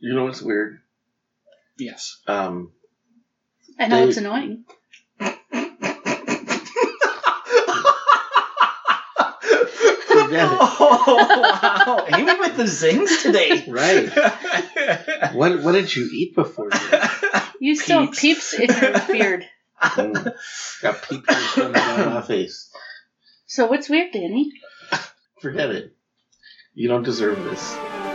You know what's weird? Yes. Um, I know They- it's annoying. forget it. Oh wow! Amy with the zings today. Right. What What did you eat before? this? You still Peeps. peeps in your beard. Mm. Got people coming down my face. So what's weird, Danny? Forget it. You don't deserve this.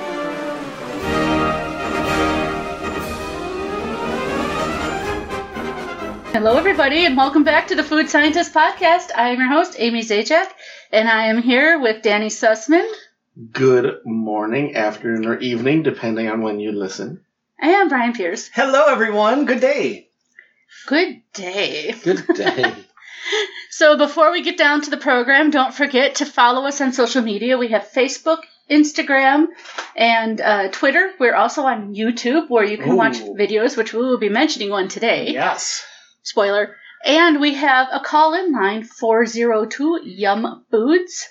Hello, everybody, and welcome back to the Food Scientist Podcast. I am your host, Amy Zajac, and I am here with Danny Sussman Good morning, afternoon, or evening, depending on when you listen. I am Brian Pierce. Hello, everyone. Good day. Good day. Good day. So before we get down to the program, don't forget to follow us on social media. We have Facebook, Instagram, and uh, Twitter. We're also on YouTube, where you can watch videos, which we will be mentioning one today. Yes. Spoiler. And we have a call-in line 402 Yum Foods.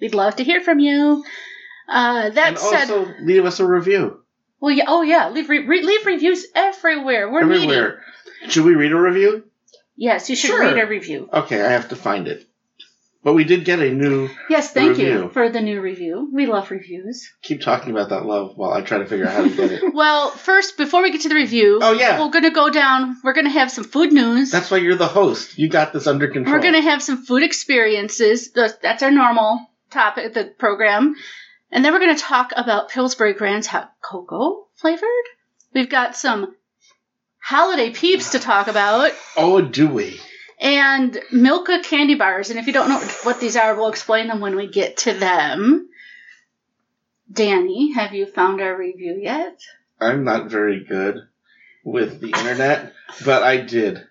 We'd love to hear from you. Uh, that and said, also leave us a review well, yeah, oh yeah, leave re- re- leave reviews everywhere. We're everywhere. Should we read a review? Yes, you should Sure. read a review. Okay, I have to find it. But we did get a new. Yes, thank you Review. for the new review. We love reviews. Keep talking about that love while I try to figure out how to get it. Well, first, before we get to the review, Oh, yeah. we're gonna go down. We're gonna have some food news. That's why you're the host. You got this under control. We're gonna have some food experiences. Th- That's our normal topic of the program, and then we're gonna talk about Pillsbury Grand's hot cocoa flavored. We've got some holiday peeps to talk about, Oh, do we? And Milka candy bars. And if you don't know what these are, we'll explain them when we get to them. Danny, have you found our review yet? I'm not very good with the internet, but I did.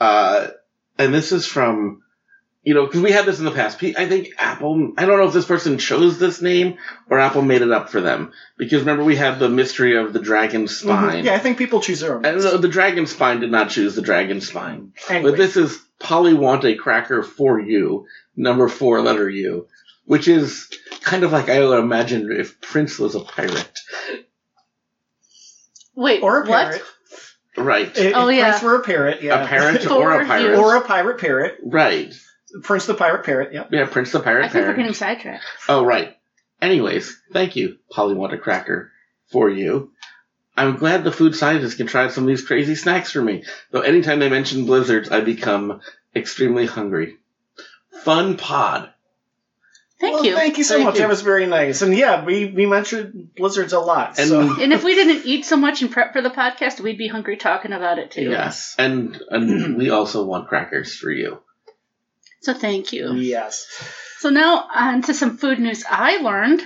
Uh, and this is from, you know, because we had this in the past. I think Apple, I don't know if this person chose this name or Apple made it up for them. Because remember, we had the mystery of the dragon spine. Mhm. Yeah, I think people choose their own. And the, the dragon spine did not choose the dragon spine. Anyway. But this is Polly want a cracker for you, number four letter U, which is kind of like I would imagine if Prince was a pirate. Wait, or a what? parrot. Right. If Oh, yeah. Prince were a parrot, yeah. A parrot For or a pirate. or a pirate parrot. right. Prince the pirate parrot, yep. Yeah, Prince the pirate Parrot. I think we're parrot. getting sidetracked. Oh, right. Anyways, thank you, Polly want cracker for you. I'm glad the food scientists can try some of these crazy snacks for me. Though anytime they mention blizzards, I become extremely hungry. Fun pod. Thank Well, you. Thank you so Thank much. you. That was very nice. And yeah, we, we mentioned blizzards a lot. And- so And if we didn't eat so much and prep for the podcast, we'd be hungry talking about it too. Yes. And, and we also want crackers for you. So thank you. yes. So now on to some food news I learned.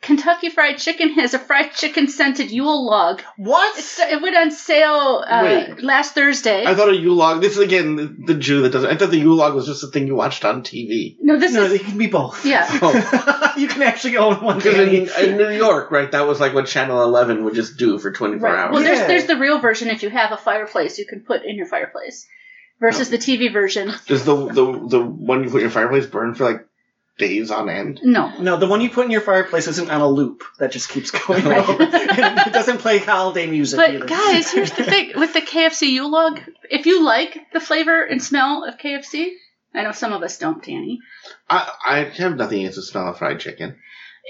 Kentucky Fried Chicken has a fried chicken scented Yule log. What? It's, it went on sale uh, last Thursday. I thought a Yule log. This is again the, the Jew that doesn't. I thought the Yule log was just a thing you watched on TV. no, this no, is they can be both. yeah. Oh, you can actually own one. because in, in New York, right? That was like what Channel Eleven would just do for twenty four Right. hours. Well, Yeah. there's there's the real version if you have a fireplace you can put in your fireplace, versus the TV version. Does the the the one you put in your fireplace burn for like days on end? No. No, the one you put in your fireplace isn't on a loop that just keeps going Right. over. And it doesn't play holiday music either. But guys, here's the thing with the KFC Yule log. If you like the flavor and smell of KFC, I know some of us don't, Danny. I I have nothing against the smell of fried chicken.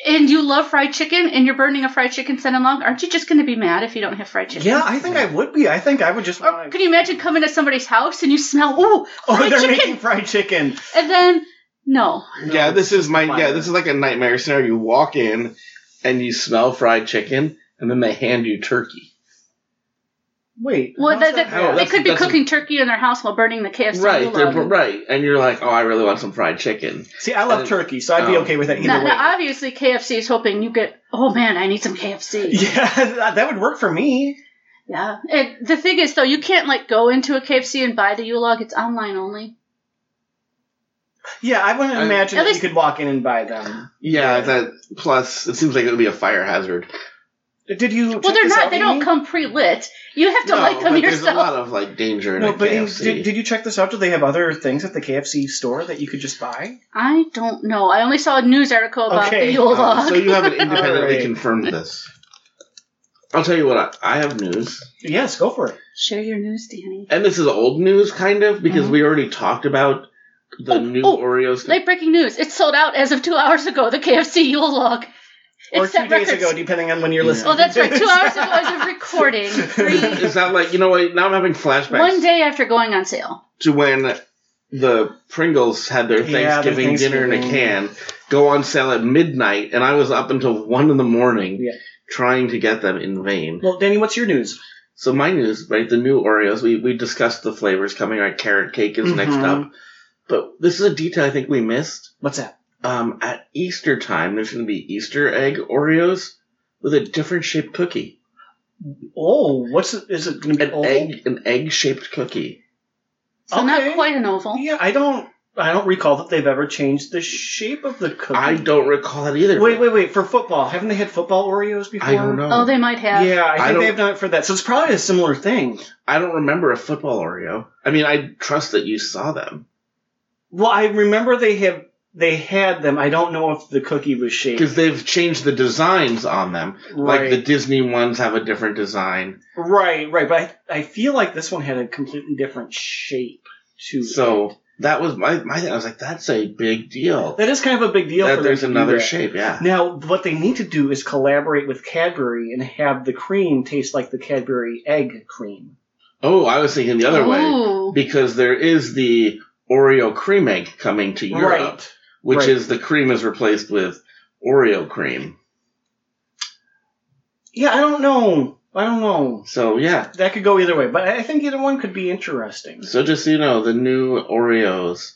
And you love fried chicken and you're burning a fried chicken scented log, aren't you just going to be mad if you don't have fried chicken? yeah, I think I would be. I think I would just oh, Or want can you imagine coming to somebody's house and you smell, ooh, Oh, fried they're chicken, making fried chicken. and then no, No, yeah, this is my fire. yeah. This is like a nightmare scenario. You walk in and you smell fried chicken, and then they hand you turkey. Wait. well, how's that, that that- Oh, they could be that's a- cooking turkey in their house while burning the KFC right, Yule they're log. right, and you're like, oh, I really want some fried chicken. See, I love And- turkey, so I'd be oh. okay with that either Now, way. now, obviously, KFC is hoping you get. Oh man, I need some KFC. yeah, that that would work for me. Yeah. It, the thing is, though, you can't like go into a KFC and buy the Yule log. It's online only. Yeah, I wouldn't I- imagine At that least- you could walk in and buy them. Yeah, that plus it seems like it would be a fire hazard. Did you? Well, they're this not. out, They don't Amy? come pre-lit. You have to no, light them but there's a lot of like danger in No, a but you- KFC. did, did you check this out? Do they have other things at the KFC store that you could just buy? I don't know. I only saw a news article about Okay. the Yule log. so you haven't independently Alright. confirmed this. I'll tell you what. I, I have news, Yes, go for it. Share your news, Danny. and this is old news, kind of, because Mhm. we already talked about the Oh, new oh, Oreos. Late breaking news. It's sold out as of two hours ago. The KFC Yule log. Or two set days records. ago, depending on when you're listening. Oh, that's right. Two hours ago as of recording. Three. Is that like you know what? Now I'm having flashbacks One day after going on sale. to when the Pringles had their Yeah, their Thanksgiving, dinner in a can go on sale at midnight, and I was up until one in the morning Yeah. trying to get them in vain. Well, Danny, what's your news? So my news, right? The new Oreos. We we discussed the flavors coming. Right, carrot cake is next Mhm. up, but this is a detail I think we missed. What's that? Um, at Easter time, there's going to be Easter egg Oreos with a different shaped cookie. Oh, what's it? Is it going to be An oval? egg, an egg shaped cookie. So Okay. not quite an oval. Yeah, I don't. I don't recall that they've ever changed the shape of the cookie. I don't recall that either. Wait, wait, wait. For football, haven't they had football Oreos before? I don't know. Oh, they might have. Yeah, I I think don't- they've done it for that. So it's probably a similar thing. I don't remember a football Oreo. I mean, I trust that you saw them Well, I remember they have they had them. I don't know if the cookie was shaped. because they've changed the designs on them. Right. Like the Disney ones have a different design. right, right. But I, I feel like this one had a completely different shape to it. So that was my my thing. I was like, that's a big deal. that is kind of a big deal. That for there's another shape. Yeah. Now, what they need to do is collaborate with Cadbury and have the cream taste like the Cadbury egg cream. Oh, I was thinking the other way because there is the Oreo cream egg coming to Europe, Right. Which right. is the cream is replaced with Oreo cream. Yeah, I don't know. I don't know. So yeah. That could go either way, but I think either one could be interesting. So just so you know, the new Oreos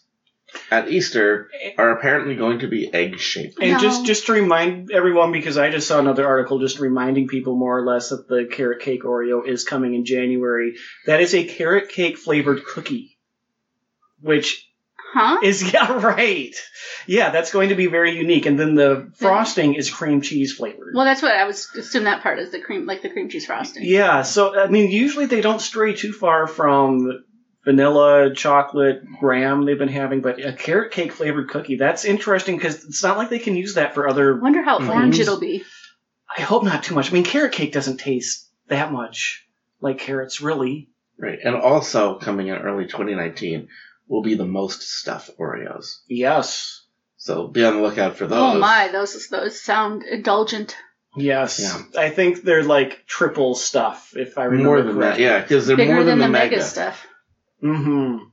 at Easter eh. are apparently going to be egg shaped. And No. just just to remind everyone, because I just saw another article just reminding people more or less that the carrot cake Oreo is coming in January. That is a carrot cake flavored cookie, which Huh? is yeah right. Yeah, that's going to be very unique. And then the frosting is cream cheese flavored. Well, that's what I was assume that part is the cream, like the cream cheese frosting. Yeah, so I mean, usually they don't stray too far from vanilla, chocolate, graham they've been having, but a carrot cake flavored cookie, that's interesting because it's not like they can use that for other. Wonder how Mhm. orange it'll be. I hope not too much. I mean, carrot cake doesn't taste that much like carrots, really. Right. And also coming in early 2019 will be the most stuff Oreos. Yes. So be on the lookout for those. Oh my, those those sound indulgent. Yes. Yeah. I think they're like triple stuff, if I remember More than that, yeah, because they're Bigger more than, than, the mega, mega. stuff. Mm-hmm.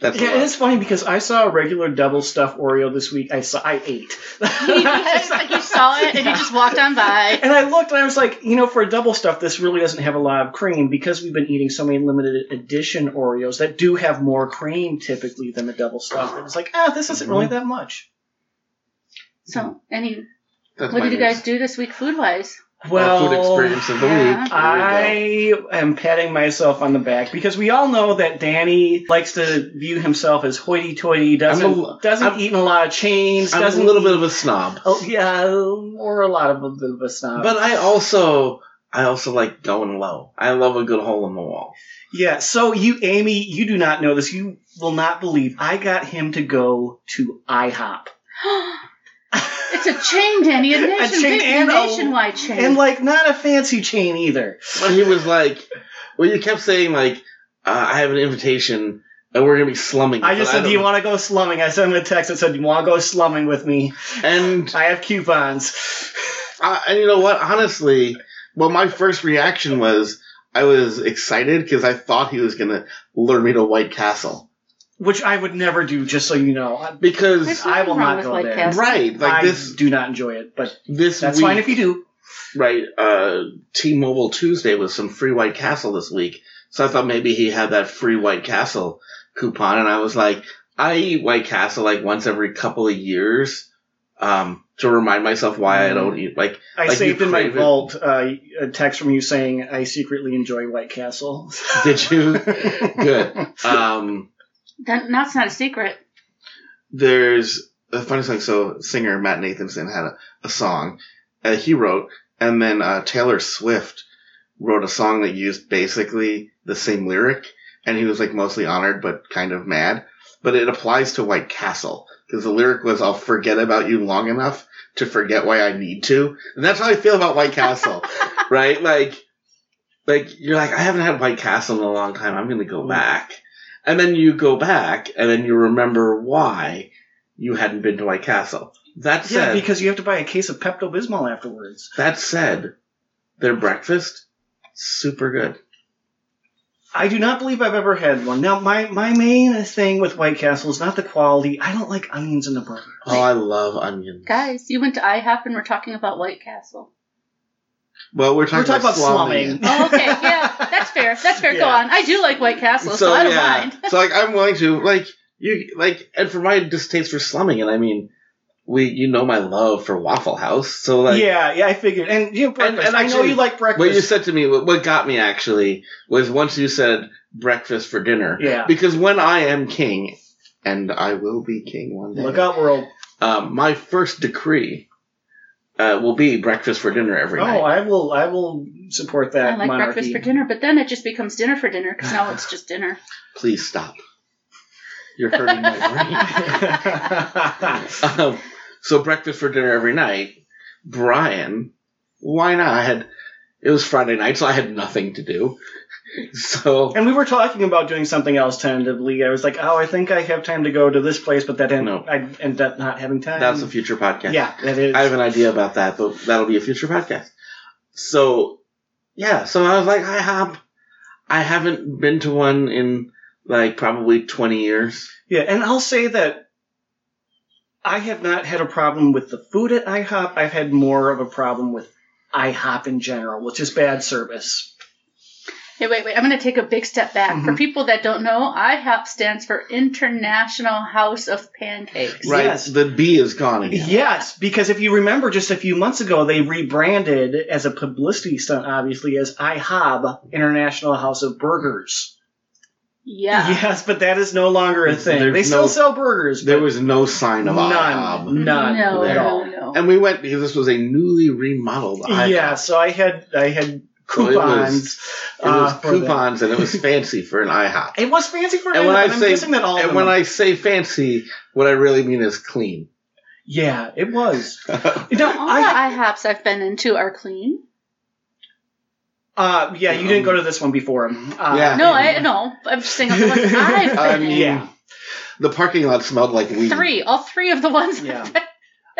That's Yeah, lot. it is funny because I saw a regular double stuff Oreo this week. I saw, I ate. It's like you saw it and you just walked on by. And I looked and I was like, you know, for a double stuff, this really doesn't have a lot of cream because we've been eating so many limited edition Oreos that do have more cream typically than the double stuff. And it's like, ah, this isn't really that much. So, any That's what my did you guys do this week food wise? Well, food experience of the yeah. week. Go. I am patting myself on the back because we all know that Danny likes to view himself as hoity-toity, doesn't a- doesn't I'm- eat in a lot of chains, I'm doesn't a little bit of a snob, oh yeah, or a lot of a bit of a snob. but I also I also like going low. I love a good hole in the wall. Yeah, so you, Amy, you do not know this. You will not believe. I got him to go to IHOP. it's a chain, Danny, a, nation, chain big and a- nationwide chain. And, like, not a fancy chain either. When he was like, when you kept saying like, uh, I have an invitation and we're gonna be slumming. I just but said, Do you want to go slumming? I sent him a text that said, Do you want to go slumming with me? And I have coupons. Uh, and you know what? Honestly, well, my first reaction was I was excited because I thought he was gonna lure me to White Castle Which I would never do, just so you know. I- because There's I will wrong not with go White there. Castle. right, like I this do not enjoy it, but this that's week, fine if you do. right? Uh, T-Mobile Tuesday was some free White Castle this week, so I thought maybe he had that free White Castle coupon, and I was like, I eat White Castle like once every couple of years. Um, to remind myself why I don't eat like I Like you saved in my crave it. vault uh, a text from you saying, I secretly enjoy White Castle. did you good um that, that's not a secret. there's a funny thing. So singer Matt Nathanson had a, a song uh, he wrote, and then uh, Taylor Swift wrote a song that used basically the same lyric, and he was like mostly honored but kind of mad. But it applies to White Castle because the lyric was "I'll forget about you long enough to forget why I need to. And that's how I feel about White Castle, right? Like, like you're like, I haven't had White Castle in a long time. I'm going to go back. And then you go back and then you remember why you hadn't been to White Castle. That said, Yeah, because you have to buy a case of Pepto Bismol afterwards. that said, their breakfast, super good. I do not believe I've ever had one. Now, my, my main thing with White Castle is not the quality. I don't like onions in the burger. Oh, I love onions. Guys, you went to IHOP and we're talking about White Castle. Well, we're We're talking, talking about slumming. Oh, okay, yeah, that's fair. That's fair. Go on. I do like White Castle, so, I don't mind. so like I'm willing to like you like and for my distaste for slumming, and I mean we you know my love for Waffle House, so like yeah, yeah, I figured. And you know, breakfast. and I know you like breakfast. what you said to me, what, what got me actually was once you said breakfast for dinner, yeah. because when I am king, and I will be king one day, Look out, world. um, my first decree uh, will be breakfast for dinner every Oh, night. Oh, I will. I will support that I like monarchy. breakfast for dinner, but then it just becomes dinner for dinner because now it's just dinner. Please stop. You're hurting my brain. Um, so breakfast for dinner every night. Brian, why not? It was Friday night, so I had nothing to do. So and we were talking about doing something else tentatively. I was like, oh, I think I have time to go to this place, but that end, No. I ended up not having time. that's a future podcast. yeah, that is. I have an idea about that, but that'll be a future podcast. So yeah, so I was like, I hop. I haven't been to one in like probably twenty years. Yeah, and I'll say that I have not had a problem with the food at IHOP. I've had more of a problem with IHOP in general, which is bad service. Hey, wait, wait. I'm going to take a big step back. For Mhm. people that don't know, IHOP stands for International House of Pancakes. Right? Yes. The B is gone again. Yes, because if you remember, just a few months ago, they rebranded as a publicity stunt, obviously, as IHOB, International House of Burgers. Yeah. Yes, but that is no longer a thing. There's they still no- sell burgers. There was no sign of none, IHOB. none No, at there. all. no, no. And we went because this was a newly remodeled IHOP. Yeah, so I had I had So it was- coupons. It was uh, coupons and it was fancy for an IHOP. It was fancy for And when IHOP, I and I'm say guessing that all and them when are. I say fancy, what I really mean is clean. yeah, it was. You No, know, all I, the IHOPs I've been into are clean. Uh, yeah, you didn't go to this one before. Uh, Yeah. No, I no. I'm just saying of the ones I've been I in. mean, Yeah. the parking lot smelled like weed. Three, all three of the ones. Yeah.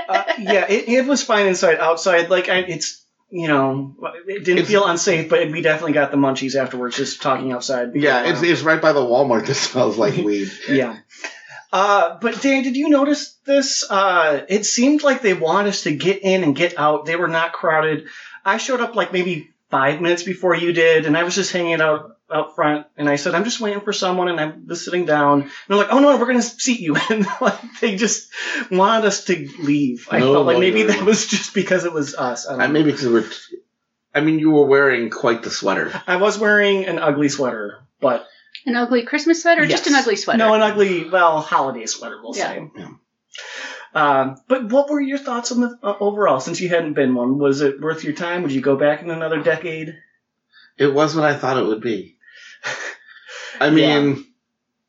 uh, yeah, it, it was fine inside. Outside, like I, it's you know, it didn't It's- feel unsafe, but we definitely got the munchies afterwards, just talking outside. Yeah, it's, it's right by the Walmart that smells like weed. yeah. Uh, but Dan, did you notice this? Uh, it seemed like they want us to get in and get out. They were not crowded. I showed up like maybe five minutes before you did, and I was just hanging out out front. And I said, "I'm just waiting for someone," and I was sitting down. And they're like, "Oh no, we're going to seat you." And like they just wanted us to leave. I No, felt like no, maybe no, that was just because it was us. I, don't I maybe because we're. T- I mean, you were wearing quite the sweater. I was wearing an ugly sweater, but An ugly Christmas sweater, or just an ugly sweater. No, an ugly, well, holiday sweater, we'll Yeah. say. Yeah. Um, but what were your thoughts on the uh, overall? Since you hadn't been one, was it worth your time? Would you go back in another decade? It was what I thought it would be. I mean,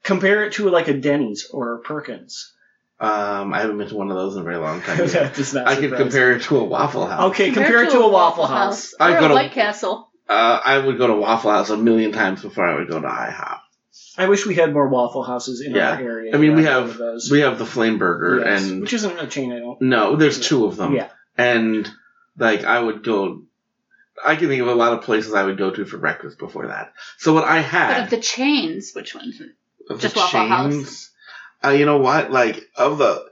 Compare it to like a Denny's or a Perkins. um, I haven't been to one of those in a very long time. that does not I could compare it to a Waffle. House. Okay, compare, it to a Waffle House. or I'd a go to- White Castle. Uh, I would go to Waffle House a million times before I would go to IHOP. I wish we had more Waffle Houses in Yeah. our area. I mean, we have those. we have the Flame Burger, Yes, and which isn't a chain. I don't. no, there's two of them. Yeah. and like I would go. I can think of a lot of places I would go to for breakfast before that. So what I But had of the chains, which ones? of just the Waffle House. chains, uh, you know what? Like of the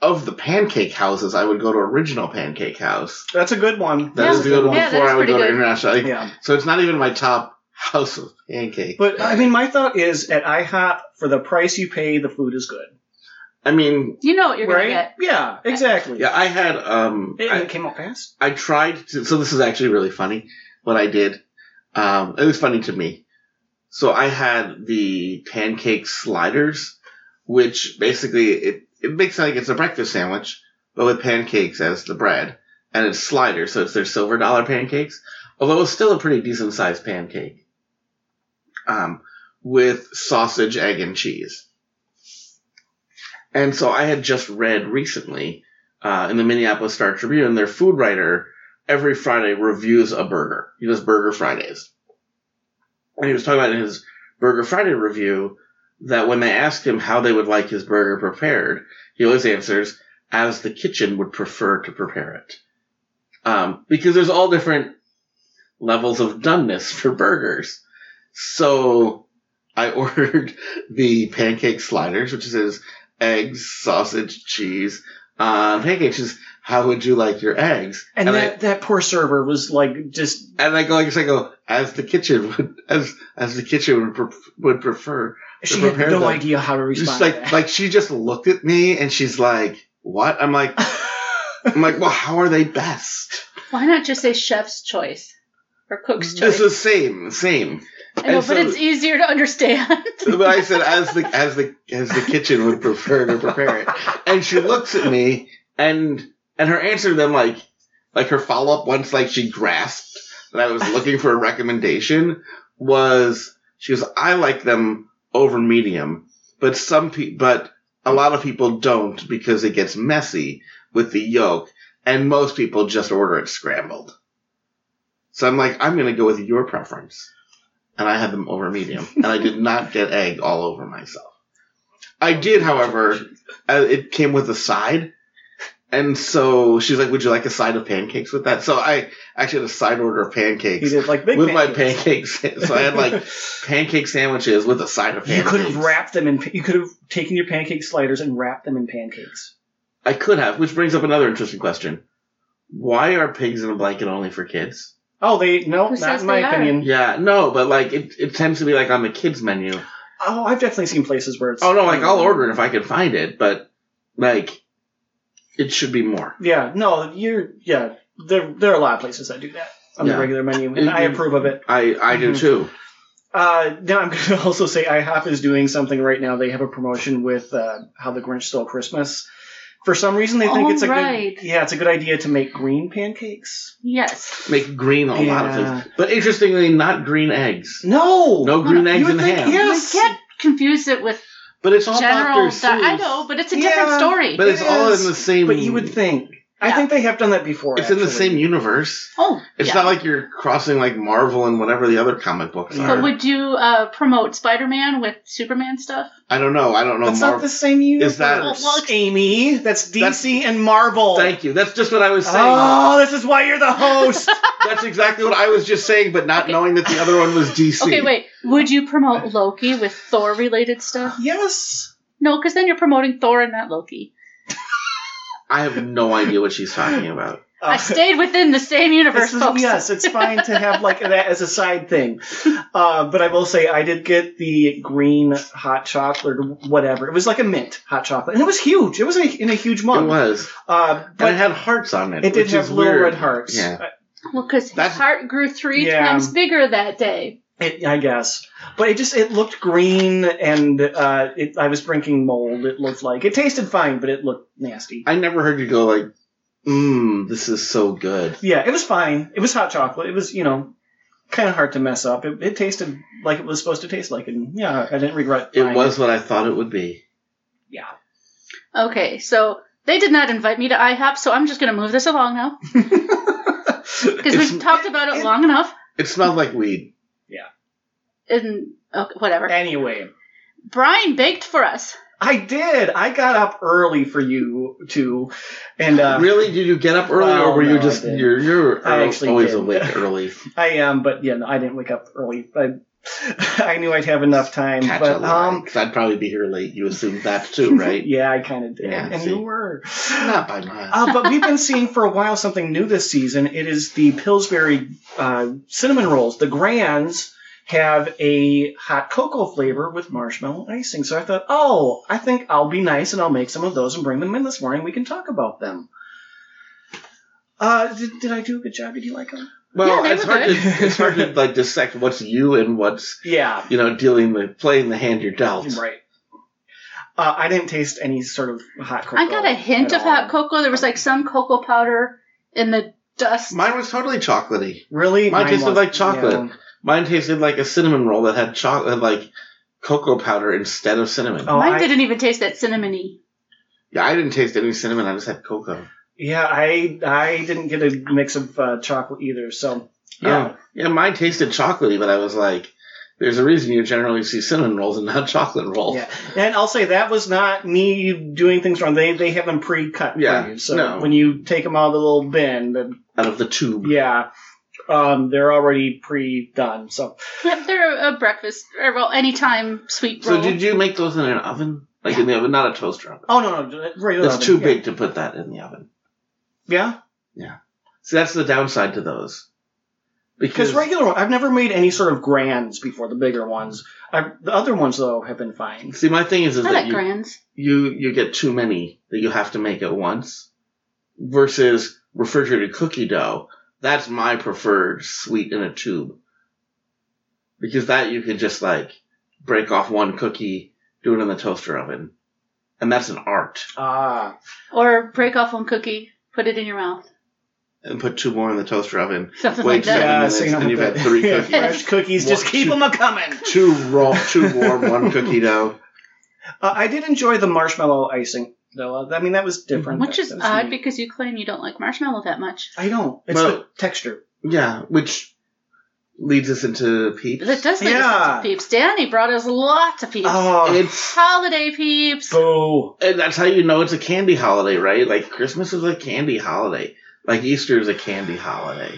of the pancake houses, I would go to Original Pancake House. That's a good one. That Yeah. is the good one Yeah, before I would pretty go to. International. Like, Yeah. So it's not even my top house of pancake. But I mean, my thought is at IHOP for the price you pay, the food is good. I mean, You know what you're right? gonna get. Yeah, exactly. yeah, I had um, It, I, it came out fast. I tried to. So this is actually really funny. What I did, um, it was funny to me. So I had the pancake sliders, which basically it it makes like it's a breakfast sandwich, but with pancakes as the bread, and it's sliders, so it's their silver dollar pancakes. Although it's still a pretty decent sized pancake, um, with sausage, egg, and cheese. And so I had just read recently uh, in the Minneapolis Star Tribune, their food writer every Friday reviews a burger. He does Burger Fridays. And he was talking about in his Burger Friday review that when they asked him how they would like his burger prepared, he always answers, as the kitchen would prefer to prepare it. Um, because there's all different levels of doneness for burgers. So I ordered the pancake sliders, which is eggs, sausage, cheese, uh, pancakes. Is how would you like your eggs? And, I, that, that poor server was like just and I go, I guess I go, as the kitchen would, as, as the kitchen would, pref- would prefer. she had no them. idea how to respond. Just to like, that. like she just looked at me and she's like, what? I'm like, I'm like, well, how are they best? Why not just say chef's choice or cook's choice? It's the same, same. I know, and but it's easier to understand. But I said, as the as the as the kitchen would prefer to prepare it, and she looks at me, and and her answer then like like her follow up once like she grasped that I was looking for a recommendation was she goes, I like them over medium, but some people, but a lot of people don't because it gets messy with the yolk, and most people just order it scrambled. So I'm like, I'm gonna go with your preference and I had them over medium, and I did not get egg all over myself. I did, however, uh, it came with a side, and so she's like, "Would you like a side of pancakes with that?" So I actually had a side order of pancakes did like big with my pancakes. pancakes. So I had like pancake sandwiches with a side of pancakes. You could have wrapped them in. You could have taken your pancake sliders and wrapped them in pancakes. I could have, which brings up another interesting question: Why are pigs in a blanket only for kids? Oh, they no, Who not says in my they are? opinion. Yeah, no, but like it, it tends to be like on the kids menu. Oh, I've definitely seen places where it's. Oh no, like I'll order it if I can find it, but like it should be more. Yeah, no, you're. Yeah, there there are a lot of places that do that on Yeah. the regular menu, and It- I it- approve of it. I I do Mhm. too. Uh, now I'm going to also say IHOP is doing something right now. They have a promotion with uh, How the Grinch Stole Christmas. For some reason, they think Oh, it's a right. good. Yeah, it's a good idea to make green pancakes. yes. Make green a lot of Yeah. things, but interestingly, not green eggs. No, No green You eggs would and think- ham. Yes. You can't confuse it with But it's all general. Dr. Di- I know, but it's a different Yeah, story. But it's It all is, in the same. But you would think. I Yeah. think they have done that before. it's in the same universe. oh, It's yeah. not like you're crossing like Marvel and whatever the other comic books are. But would you uh, promote Spider-Man with Superman stuff? I don't know. I don't know. That's Marvel. not the same universe. Is that- Well, well, Amy? That's DC That's- and Marvel. Thank you. That's just what I was saying. Oh, this is why you're the host. That's exactly what I was just saying, but not Okay. knowing that the other one was DC. Okay, wait. Would you promote Loki with Thor-related stuff? yes. No, because then you're promoting Thor and not Loki. I have no idea what she's talking about. I Uh, stayed within the same universe, This is- folks. yes, it's fine to have like that as a side thing. Uh, but I will say I did get the green hot chocolate or whatever. It was like a mint hot chocolate, and it was huge. It was a, in a huge mug. It was, Uh, and but it had hearts on it. it did which have is little weird. red hearts. Yeah. Well, because his heart grew three Yeah. times bigger that day. It, I guess, but it just it looked green, and uh, it, I was drinking mold. It looked like it tasted fine, but it looked nasty. I never heard you go like, "Mmm, this is so good." Yeah, it was fine. It was hot chocolate. It was you know kind of hard to mess up. It, it tasted like it was supposed to taste like, and yeah, I didn't regret. It buying was what I thought it would be. Yeah. Okay, so they did not invite me to IHOP, so I'm just going to move this along now because we've talked about it, it- long enough. It smelled like weed. And okay, whatever. anyway, Brian baked for us. I did. I got up early for you two, and uh, really? Did you get up early, well, or were you no, I just you're you're I actually always did. awake early? I am. But yeah, no, I didn't wake up early. I I knew I'd have enough time. Catch but a lie. um, 'Cause I'd probably be here late. You assumed that too, right? yeah, I kind of did, Yeah, and see. you were. Not by miles. Uh, but we've been seeing for a while something new this season. It is the Pillsbury uh, cinnamon rolls. The Grands have a hot cocoa flavor with marshmallow icing. So I thought, oh, I think I'll be nice and I'll make some of those and bring them in this morning. We can talk about them. Uh, did, did I do a good job? Did you like them? well, Yeah, it's were hard to it's hard to like dissect what's you and what's Yeah, you know dealing the playing the hand you're dealt. right. Uh, I didn't taste any sort of hot cocoa. I got a hint of all. hot cocoa. There was like some cocoa powder in the dust. Mine was totally chocolatey. Really? Mine tasted was- like chocolate. yeah. Mine tasted like a cinnamon roll that had chocolate, like cocoa powder instead of cinnamon. Oh, Mine I- didn't even taste that cinnamony. Yeah, I didn't taste any cinnamon. I just had cocoa. Yeah, I I didn't get a mix of uh, chocolate either. So yeah, Oh, yeah, mine tasted chocolatey, but I was like, there's a reason you generally see cinnamon rolls and not chocolate rolls. yeah. And I'll say that was not me doing things wrong. They they have them pre-cut Yeah, for you. So no. when you take them out of the little bin, then Out of the tube. yeah, um, they're already pre-done. So Yep, they're a breakfast, or well, anytime sweet roll. So did you make those in an oven? Like in the oven, not a toaster oven. oh no no, regular That's oven, too yeah. big to put that in the oven. Yeah, Yeah. So that's the downside to those. because regular one, I've never made any sort of grands before. The bigger ones, I, the other ones though have been fine. See, my thing is, is I that like you, grands. you you get too many that you have to make at once, versus refrigerated cookie dough. That's my preferred sweet in a tube, because that you can just like break off one cookie, do it in the toaster oven, and that's an art. Ah, Or break off one cookie, put it in your mouth. And put two more in the toaster oven. Something Wait like that. seven yeah, minutes so you don't and have you've to- had three cookies. fresh cookies. Just One, keep two- them a coming. Two raw, two warm, one cookie dough. Uh, I did enjoy the marshmallow icing, though. I mean, that was different. Which is That odd neat. because you claim you don't like marshmallow that much. I don't. It's Well- the texture. Yeah, which leads us into peeps. That does lead us Yeah. into peeps. Danny brought us lots of peeps. Oh, It's Holiday peeps. boo. and that's how you know it's a candy holiday, right? Like Christmas is a candy holiday. Like Easter is a candy holiday.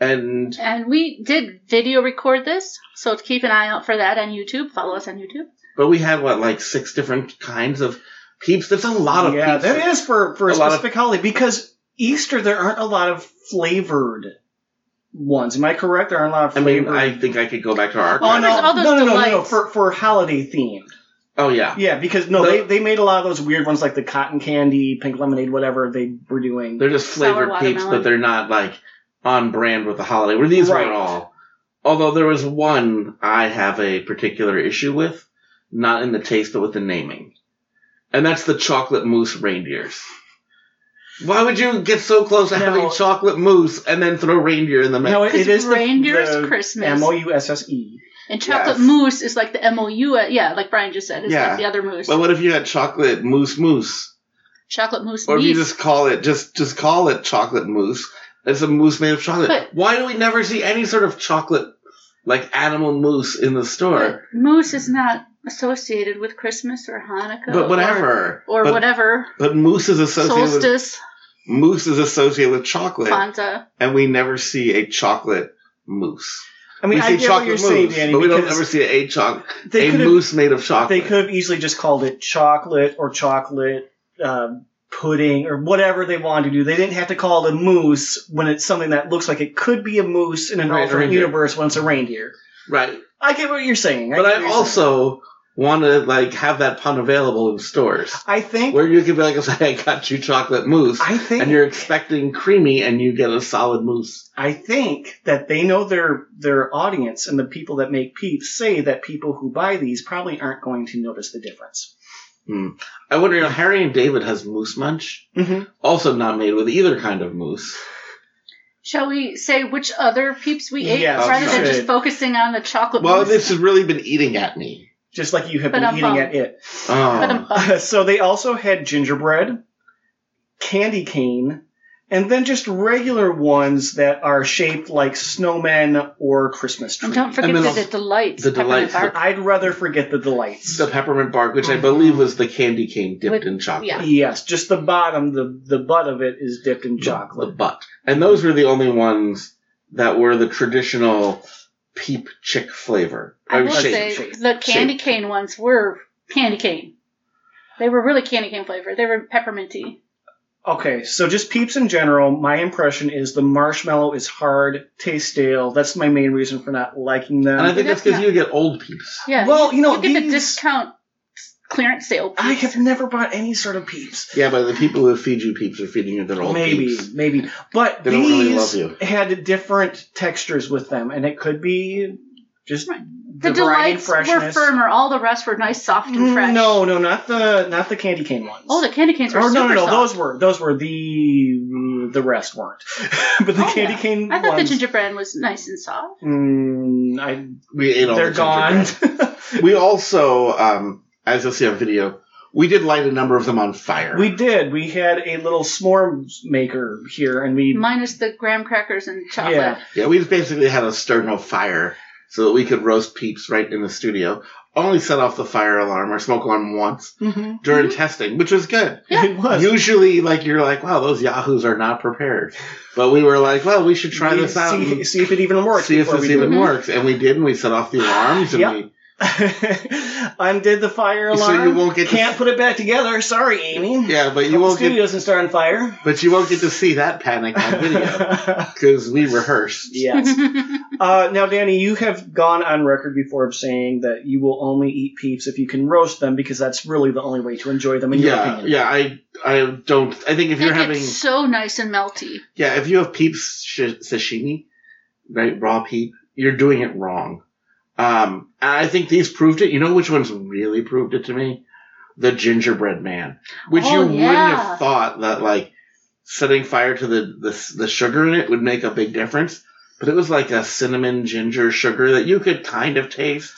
And And we did video record this, so keep an eye out for that on YouTube. Follow us on YouTube. but we had what like six different kinds of peeps. That's a lot of yeah, peeps. that is for, for a, A lot of- specific holiday because Easter there aren't a lot of flavored ones. Am I correct? There aren't a lot of flavored. I mean, I think I could go back to our Oh no, all no, those no, no, no, no, delights. for for holiday themed. Oh yeah. Yeah, because no, The- they, they made a lot of those weird ones like the cotton candy, pink lemonade, whatever they were doing. They're just Sour flavored peeps, watermelon. but they're not like on brand with the holiday. Where these Right. were all. Although there was one I have a particular issue with, not in the taste but with the naming, and that's the chocolate mousse reindeers. Why would you get so close to No. having chocolate mousse and then throw reindeer in the mix? No, it, it Because is the- reindeer's the Christmas. M O U S S E. And chocolate Yes. mousse is like the M O U. Uh, yeah, like Brian just said, it's Yeah. like the other mousse. but what if you had chocolate mousse mousse, chocolate mousse. or if you meat. just call it just just call it chocolate mousse? It's a mousse made of chocolate. But- Why do we never see any sort of chocolate like animal mousse in the store? But mousse is not associated with Christmas or Hanukkah. But whatever. Or, or but, whatever. But moose is associated with Solstice, mousse is associated with chocolate, Kwanzaa. and we never see a chocolate moose. I mean, we I see get what chocolate you're mousse, saying, Danny, but we don't ever see a choc they a could have mousse made of chocolate. they could have easily just called it chocolate or chocolate um, pudding or whatever they wanted to do. They didn't have to call it a moose when it's something that looks like it could be a moose in an Right, alternate universe when it's a reindeer. right. I get what you're saying. But I you're saying. also want to like have that pun available in stores I think where you can be like, "I got you chocolate mousse," I think and you're expecting creamy, and you get a solid mousse. I think that they know their their audience and the people that make peeps say that people who buy these probably aren't going to notice the difference. I wonder, you know, Harry and David has Moose Munch, Mm-hmm. also not made with either kind of mousse. Shall we say which other peeps we ate Yes, rather we than just focusing on the chocolate Well, mousse? this has really been eating at me. Just like you have But been I'm eating at it. Oh. But, Oh, so they also had gingerbread, candy cane, and then just regular ones that are shaped like snowmen or Christmas trees. and don't forget And then the, also- the delights. the peppermint delights, bark. I'd rather forget the delights. the peppermint bark, which I mm-hmm. believe was the candy cane dipped With- in chocolate. yeah. yes, just the bottom, the the butt of it is dipped in The- chocolate. The butt. And those were the only ones that were the traditional peep chick flavor. I Or will shape. say shape. the candy cane ones were candy cane. They were really candy cane flavor. They were pepperminty. Okay, so just peeps in general, my impression is the marshmallow is hard, tastes stale. That's my main reason for not liking them. And I think But that's that's because you get old peeps. Yeah. Well, you know, you get the these- discount clearance sale. I have never bought any sort of peeps. Yeah, but the people who feed you peeps are feeding you their old maybe, peeps. maybe. Maybe. But They don't these really love you. had different textures with them, and it could be just Right. The, The variety and delights were firmer. All the rest were nice, soft, and fresh. No, no, not the not the candy cane ones. Oh, the candy canes were Oh super no, no, no! soft. Those were those were the the rest weren't. but the Oh, candy yeah. cane I thought ones. the gingerbread was nice and soft. mm, I, We ate all they're the gone. we also, um, as you'll see on video, we did light a number of them on fire. We did. We had a little s'more maker here, and we Minus the graham crackers and chocolate. yeah. yeah, we just basically had a start no fire so that we could roast peeps right in the studio. Only set off the fire alarm or smoke alarm once Mm-hmm. during testing, which was good. Yeah. It was. Usually, like you're like, wow, those yahoos are not prepared. But we were like, well, we should try We this out. See, see if it even works. see if this even works. And we did, and we set off the alarms, and Yep. we. Undid the fire So alarm. you won't get to- Can't put it back together. Sorry, Amy. yeah, but you You won't studio get, doesn't start on fire. but you won't get to see that panic on video because we rehearsed. yes. Uh, now, Danny, you have gone on record before of saying that you will only eat peeps if you can roast them because that's really the only way to enjoy them, in your Yeah, opinion. yeah. I I don't. I think if They you're get having so nice and melty. yeah, if you have peeps sh- sashimi, right, raw peep, you're doing it wrong. Um, and I think these proved it. You know which ones really proved it to me? The gingerbread man, which Oh, you wouldn't have thought that like setting fire to the, the the sugar in it would make a big difference. But it was like a cinnamon ginger sugar that you could kind of taste.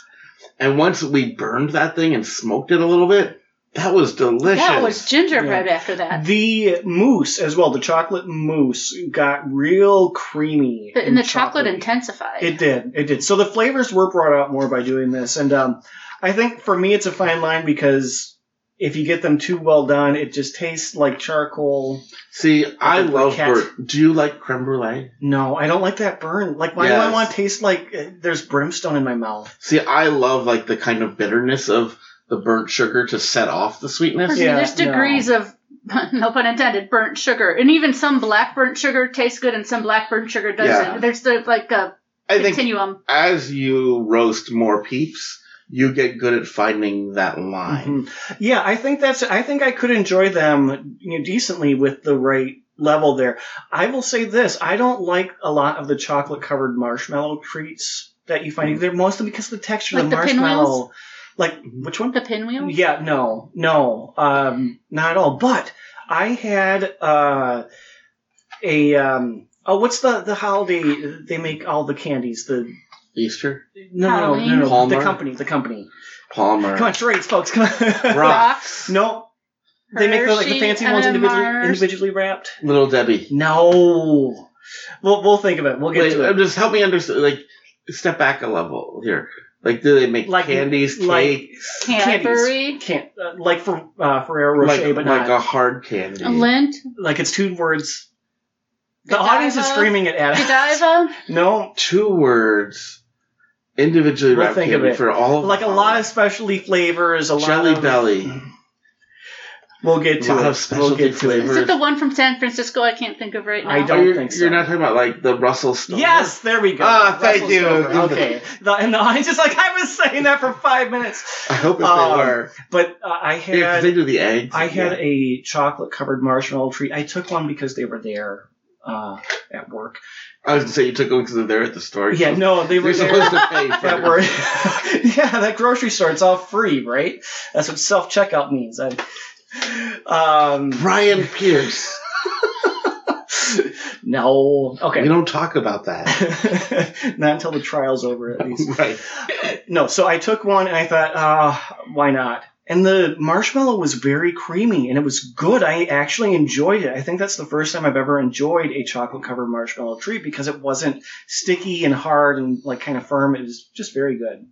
And once we burned that thing and smoked it a little bit, that was delicious. That was gingerbread after that. The mousse as well, the chocolate mousse got real creamy. The- and the chocolate chocolatey. intensified. It did. It did. So the flavors were brought out more by doing this, and um, I think for me it's a fine line because if you get them too well done, it just tastes like charcoal. See, I love briquette. bur- Do you like creme brulee? No, I don't like that burn. Like, why do I want to taste like uh, there's brimstone in my mouth? See, I love like the kind of bitterness of the burnt sugar to set off the sweetness. Yeah, there's no. degrees of, no pun intended, burnt sugar. And even some black burnt sugar tastes good and some black burnt sugar doesn't. Yeah. There's the, like a I think continuum. as you roast more peeps, you get good at finding that line. Mhm. Yeah, I think that's. I think I could enjoy them you know, decently with the right level there. I will say this: I don't like a lot of the chocolate covered marshmallow treats that you find. They're mostly because of the texture of Like the the pinwheels? marshmallow. Like which one? The pinwheel? Yeah, no, no, um, not at all. But I had uh, a um, oh, what's the the holiday they make all the candies? The Easter, no, no, no, Halloween? no, no, the company, the company. Palmer, Come on, charades, folks. Come on. Rocks. no, they make the, like the Hershey, fancy ones individually, individually wrapped. Little Debbie. No, we'll we'll think of it. We'll get Wait, to it. just help me understand. Like, step back a level here. Like, do they make Like- candies, like- cakes, Cadbury. Can't uh, like for uh, Ferrero Rocher, like, but like not a hard candy? A lint. like it's two words. The Godiva? audience is screaming it at us. Godiva. No, Two words, individually We'll wrapped of candy it. for all. like a lot of specialty flavors. A lot Jelly of Belly. We'll get to lot it. we'll get to flavors. Is it the one from San Francisco I can't think of right now? I don't you're, think so. You're not talking about like the Russell. Stover. Yes, there we go. Ah, thank you. Stover. Okay, the, and the audience is like, I was saying that for five minutes, I hope if Um, they were. but uh, I Yeah, 'cause had they do the eggs. I had yeah. a chocolate covered marshmallow treat. I took one because they were there uh, at work. I was gonna say you took them because they're there at the store. Yeah, no, they were You're supposed to pay for that it. were yeah that grocery store it's all free right that's what self checkout means I, um Brian Pierce. no. Okay. We don't talk about that. not until the trial's over at least. Right. no so i took one and i thought uh why not? And the marshmallow was very creamy and it was good. I actually enjoyed it. I think that's the first time i've ever enjoyed a chocolate covered marshmallow treat because it wasn't sticky and hard and like kind of firm. It was just very good.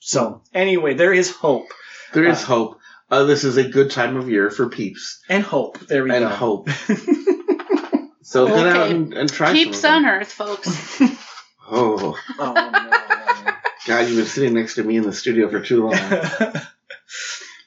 So anyway there is hope. There is Uh, hope. Uh, this is a good time of year for peeps and hope there we and go hope. So get out and, and try Peeps some on. Earth, folks. Oh oh no God, you've been sitting next to me in the studio for too long.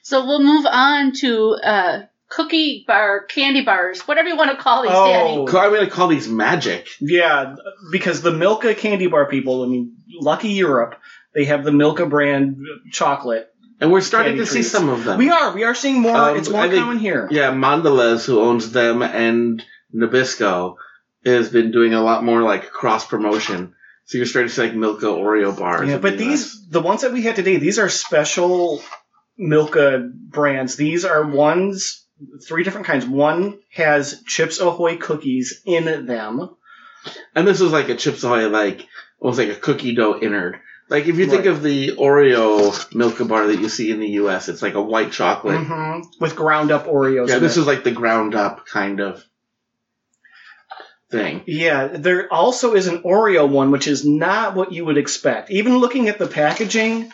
So we'll move on to uh, cookie bar, candy bars, whatever you want to call these, Oh. Danny. I'm gonna call these magic. yeah because the milka candy bar people i mean lucky europe they have the milka brand chocolate And we're starting Candy to see some of them. we are we are seeing more Um, it's more I think- common here Yeah, Mondelez, who owns them, and Nabisco, has been doing a lot more like cross promotion. So you're starting to see like Milka Oreo bars. Yeah, but the these, the ones that we had today, these are special Milka brands. These are ones, three different kinds. One has Chips Ahoy cookies in them. And this is like a Chips Ahoy, like almost like a cookie dough innard. Like if you think Right. of the Oreo Milka bar that you see in the U.S., it's like a white chocolate. hmm With ground up Oreos. Yeah, in this it. is like the ground up kind of thing. Yeah, there also is an Oreo one, which is not what you would expect. Even looking at the packaging,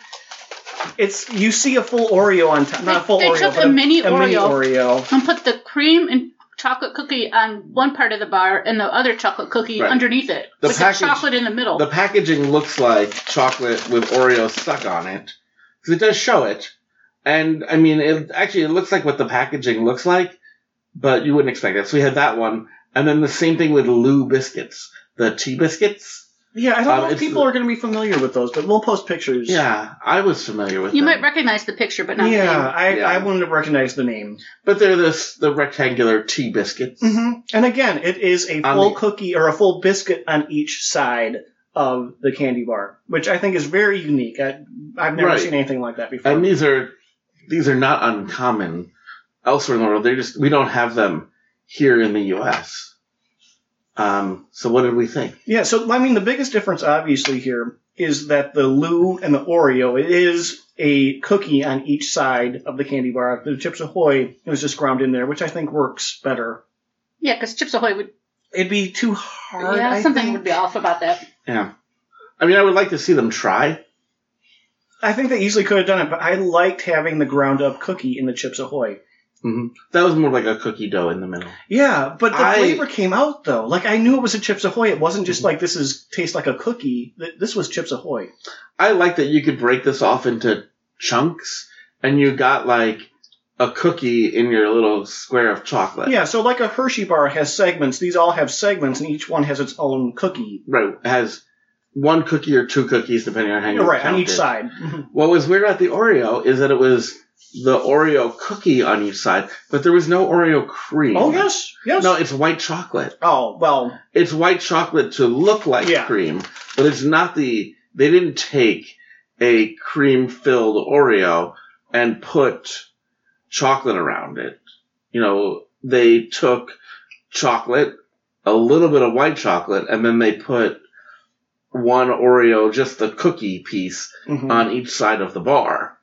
it's you see a full Oreo on top, not a They- full they Oreo, took but a mini mini Oreo. Oreo. And put the cream and chocolate cookie on one part of the bar and the other chocolate cookie Right. underneath it. The with package- the chocolate in the middle. The packaging looks like chocolate with Oreo stuck on it because it does show it. And I mean, it actually it looks like what the packaging looks like, but you wouldn't expect it. So we had that one, and then the same thing with LU biscuits, the tea biscuits. Yeah, I don't Um, know if it's- people are going to be familiar with those, but we'll post pictures. Yeah, I was familiar with you them. might recognize the picture, but not yeah, the name. I, Yeah. I wouldn't have recognized the name. but they're this the rectangular tea biscuits. hmm And again, it is a On full the- cookie or a full biscuit on each side of the candy bar, which I think is very unique. I, I've never Right. seen anything like that before. And these are these are not uncommon elsewhere in the world. They're just we don't have them here in the U.S. Um, so what did we think? Yeah, so I mean, the biggest difference, obviously, here is that the LU and the Oreo it is a cookie on each side of the candy bar. The Chips Ahoy was just ground in there, which I think works better. Yeah, because Chips Ahoy would. It'd be too hard. yeah, I something think. would be off about that. Yeah, I mean, I would like to see them try. I think they easily could have done it, but I liked having the ground up cookie in the Chips Ahoy. Hmm That was more like a cookie dough in the middle. Yeah, but the I- flavor came out though. Like I knew it was a Chips Ahoy. It wasn't just like this is tastes like a cookie. This was Chips Ahoy. I like that you could break this off into chunks, and you got like a cookie in your little square of chocolate. Yeah, so like a Hershey bar has segments. These all have segments, and each one has its own cookie. right. Has one cookie or two cookies depending on how you right on each side. What was weird about the Oreo is that it was the Oreo cookie on each side, but there was no Oreo cream. Oh yes, yes. No, it's white chocolate. oh well, It's white chocolate to look like Yeah. cream, but it's not the. They didn't take a cream filled Oreo and put chocolate around it. You know, they took chocolate, a little bit of white chocolate, and then they put one Oreo, just the cookie piece, mhm. on each side of the bar.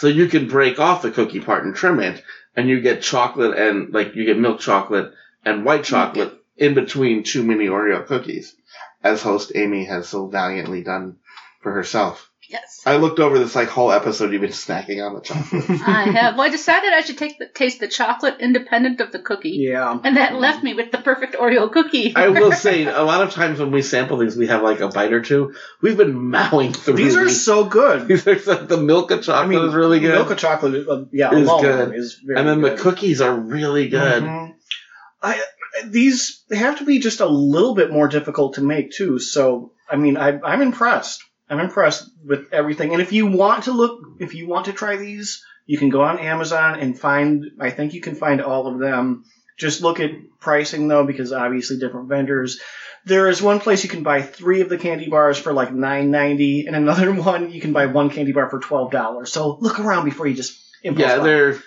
So you can break off the cookie part and trim it, and you get chocolate and like you get milk chocolate and white mm-hmm. chocolate in between two mini Oreo cookies, as host Amy has so valiantly done for herself. Yes. I looked over this like whole episode you've been snacking on the chocolate. I have. Well, I decided I should take the taste the chocolate independent of the cookie. yeah. And that left me with the perfect Oreo cookie. I will say a lot of times when we sample these, we have like a bite or two. We've been mowing through These These are so good. These are like the milk of chocolate I mean, is really good, Milk of chocolate, uh, yeah, Is alone good. is very and then good. the cookies are really good. Mhm. I these they have to be just a little bit more difficult to make too. So I mean, I, I'm impressed. I'm impressed with everything. And if you want to look, if you want to try these, you can go on Amazon and find. I think you can find all of them. Just look at pricing though, because obviously different vendors. There is one place you can buy three of the candy bars for like nine ninety, and another one you can buy one candy bar for twelve dollars. So look around before you just impulse Yeah, buy. they're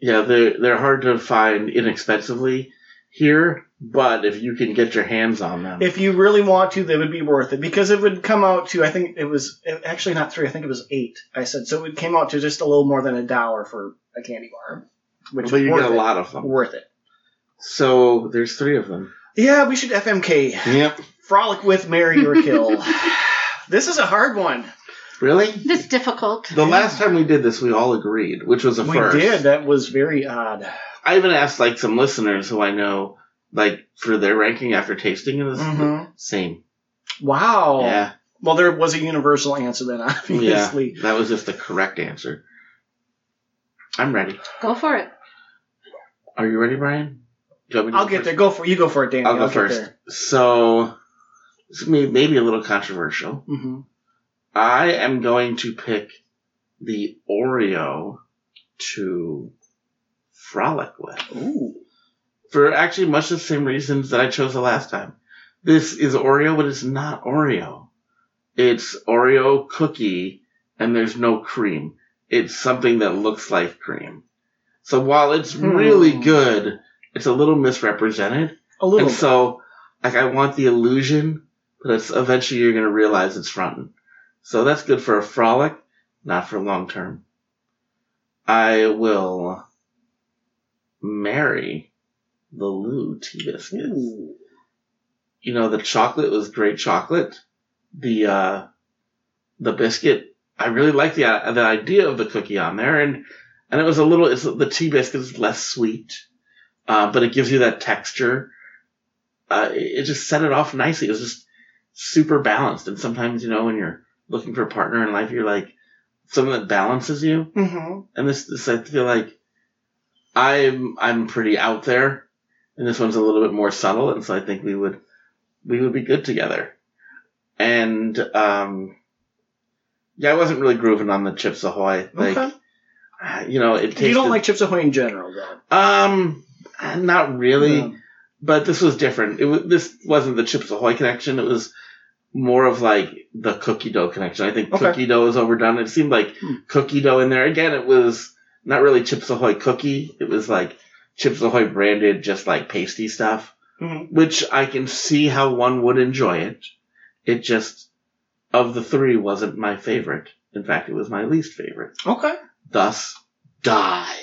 yeah they're they're hard to find inexpensively here, but if you can get your hands on them, If you really want to, they would be worth it because it would come out to I think it was actually not three. I think it was eight. I said so. It came out to just a little more than a dollar for a candy bar, which but you worth get a it. lot of them. Worth it. So there's three of them. Yeah, we should FMK Yep. frolic with, marry or kill. this is a hard one. Really? This difficult. The last time we did this, we all agreed, which was a we first. did. That was very odd. I even asked like some listeners who I know, like for their ranking after tasting it. Is Mhm. Same. Wow. Yeah. Well, there was a universal answer then, Yeah. obviously. That was just the correct answer. I'm ready. Go for it. Are you ready, Brian? You want me to I'll go get first? there. Go for you. Go for it, Danny. I'll go get first. So, this may maybe a little controversial. Mhm. I am going to pick the Oreo to frolic with. Ooh. For actually much the same reasons that I chose the last time. This is Oreo, but it's not Oreo. It's Oreo cookie, and there's no cream. It's something that looks like cream. So while it's really Hmm. good, it's a little misrepresented. A little. And bit. so, like, I want the illusion, but it's eventually you're going to realize it's fronting. So that's good for a frolic, not for long term. I will marry the LU tea biscuits. You know, the chocolate was great chocolate. The, uh, the biscuit, I really like the, uh, the idea of the cookie on there and, and it was a little, it's, the tea biscuit is less sweet, uh, but it gives you that texture. Uh, it, it just set it off nicely. It was just super balanced. And sometimes, you know, when you're looking for a partner in life, you're like, something that balances you. hmm And this, this I feel like I'm I'm pretty out there, and this one's a little bit more subtle, and so I think we would we would be good together. And um, yeah, I wasn't really grooving on the Chips Ahoy. Like, Okay. uh, you know, it tasted. You don't like Chips Ahoy in general, though. Um, not really, No. but this was different. It was this wasn't the Chips Ahoy connection. It was more of like the cookie dough connection. I think Okay. cookie dough is overdone. It seemed like Hmm. cookie dough in there. Again, it was not really Chips Ahoy cookie. It was like Chips Ahoy branded, just like pasty stuff, Mhm. which I can see how one would enjoy it. It just, of the three, wasn't my favorite. In fact, it was my least favorite. Okay. Thus, die.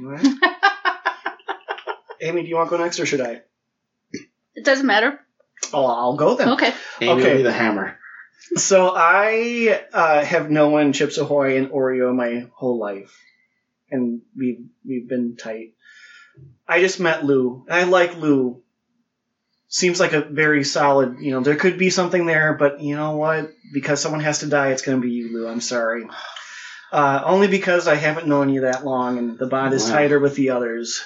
All right. Amy, do you want to go next or should I? It doesn't matter. Oh, I'll go then. Okay. Amy Okay. will be the hammer. So I uh, have known Chips Ahoy and Oreo my whole life, and we've we've been tight. I just met Lou, and I like Lou. Seems like a very solid. You know, there could be something there, but you know what? Because someone has to die, it's going to be you, Lou. I'm sorry. Uh, only because I haven't known you that long, and the bond is Wow. tighter with the others.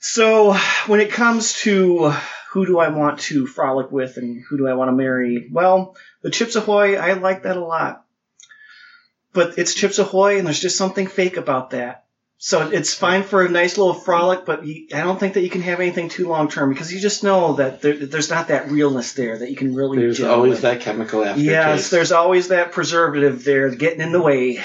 So when it comes to who do I want to frolic with and who do I want to marry, well, the Chips Ahoy, I like that a lot. But it's Chips Ahoy, and there's just something fake about that. So it's fine for a nice little frolic, but you, I don't think that you can have anything too long term because you just know that there, there's not that realness there that you can really. There's always with. that chemical aftertaste. Yes, there's always that preservative there getting in the way.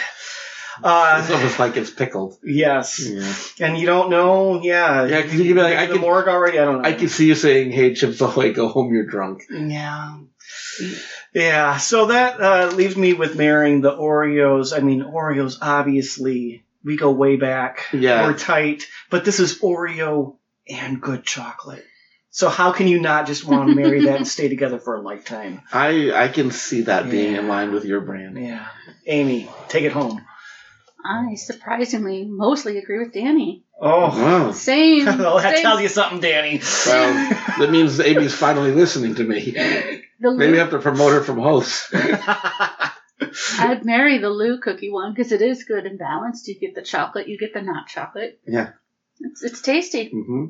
It's Uh, almost like it's pickled. yes, Yeah. and you don't know. Yeah, Yeah, 'cause you could be like, I the morgue already. I don't know. I can see you saying, "Hey, Chips Ahoy, go home. You're drunk." Yeah. Yeah, so that uh, leaves me with marrying the Oreos. I mean, Oreos, obviously, we go way back. Yeah. We're tight, but this is Oreo and good chocolate. So how can you not just want to marry that and stay together for a lifetime? I I can see that being in line with your brand. Yeah. Amy, take it home. I surprisingly mostly agree with Danny. Oh. Wow. Same. well, that same- tells you something, Danny. Well, that means Amy's finally listening to me. the Maybe Lou, I have to promote her from host. I'd marry the LU cookie one because it is good and balanced. You get the chocolate, you get the not chocolate. Yeah. It's, it's tasty. hmm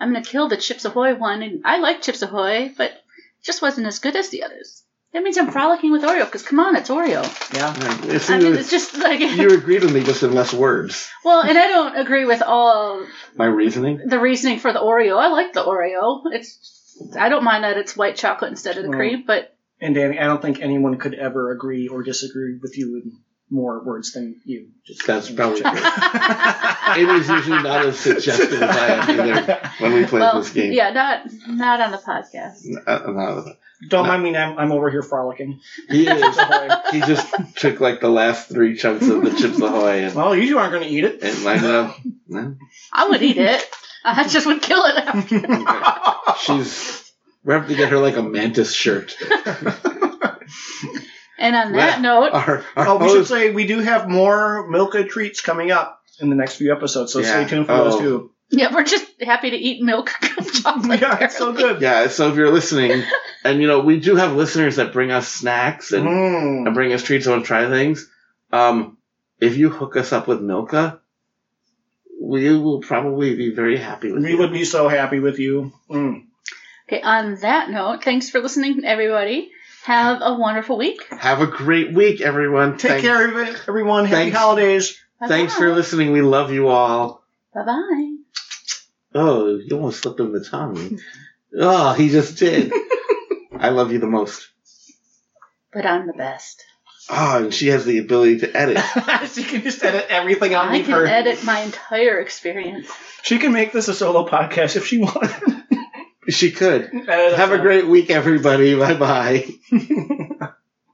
I'm gonna kill the Chips Ahoy one, and I like Chips Ahoy, but it just wasn't as good as the others. That means I'm frolicking with Oreo because come on, it's Oreo. yeah. Yeah. See, I mean, it's just like you agreed with me just in less words. well, and I don't agree with all My reasoning. the reasoning for the Oreo. I like the Oreo. It's I don't mind that it's white chocolate instead of the Well, cream, but And Danny, I don't think anyone could ever agree or disagree with you in more words than you. Just That's probably true. Amy's usually not as suggestive as I am either when we play well, this game. yeah, not not on the podcast. Uh, no. Don't mind me, I'm, I'm over here frolicking. He is. he just took like the last three chunks of the Chips Ahoy and, Well, you aren't going to eat it. and lined it. No. I would eat it. I just would kill it. After. She's. We have to get her like a mantis shirt. And on that Well, note, Our, our oh, we should host- say we do have more Milka treats coming up in the next few episodes, so Yeah. stay tuned for Oh. those too. yeah, we're just happy to eat milk chocolate. Yeah, it's so good. Yeah, so if you're listening, and you know, we do have listeners that bring us snacks and, Mm. and bring us treats and want to try things. Um, if you hook us up with Milka, we will probably be very happy with We you. would be so happy with you. Mm. Okay, on that note, thanks for listening, everybody. Have a wonderful week. Have a great week, everyone. Take Thanks- care of it, everyone. Happy Thanks. holidays. Thanks for listening. We love you all. Bye bye. Oh, you almost slipped him the tongue. Oh, he just did. I love you the most. But I'm the best. Oh, and she has the ability to edit. she can just edit everything out. I Leave can her. edit my entire experience. She can make this a solo podcast if she wanted. She could. Uh, Have a great week, everybody. Bye bye.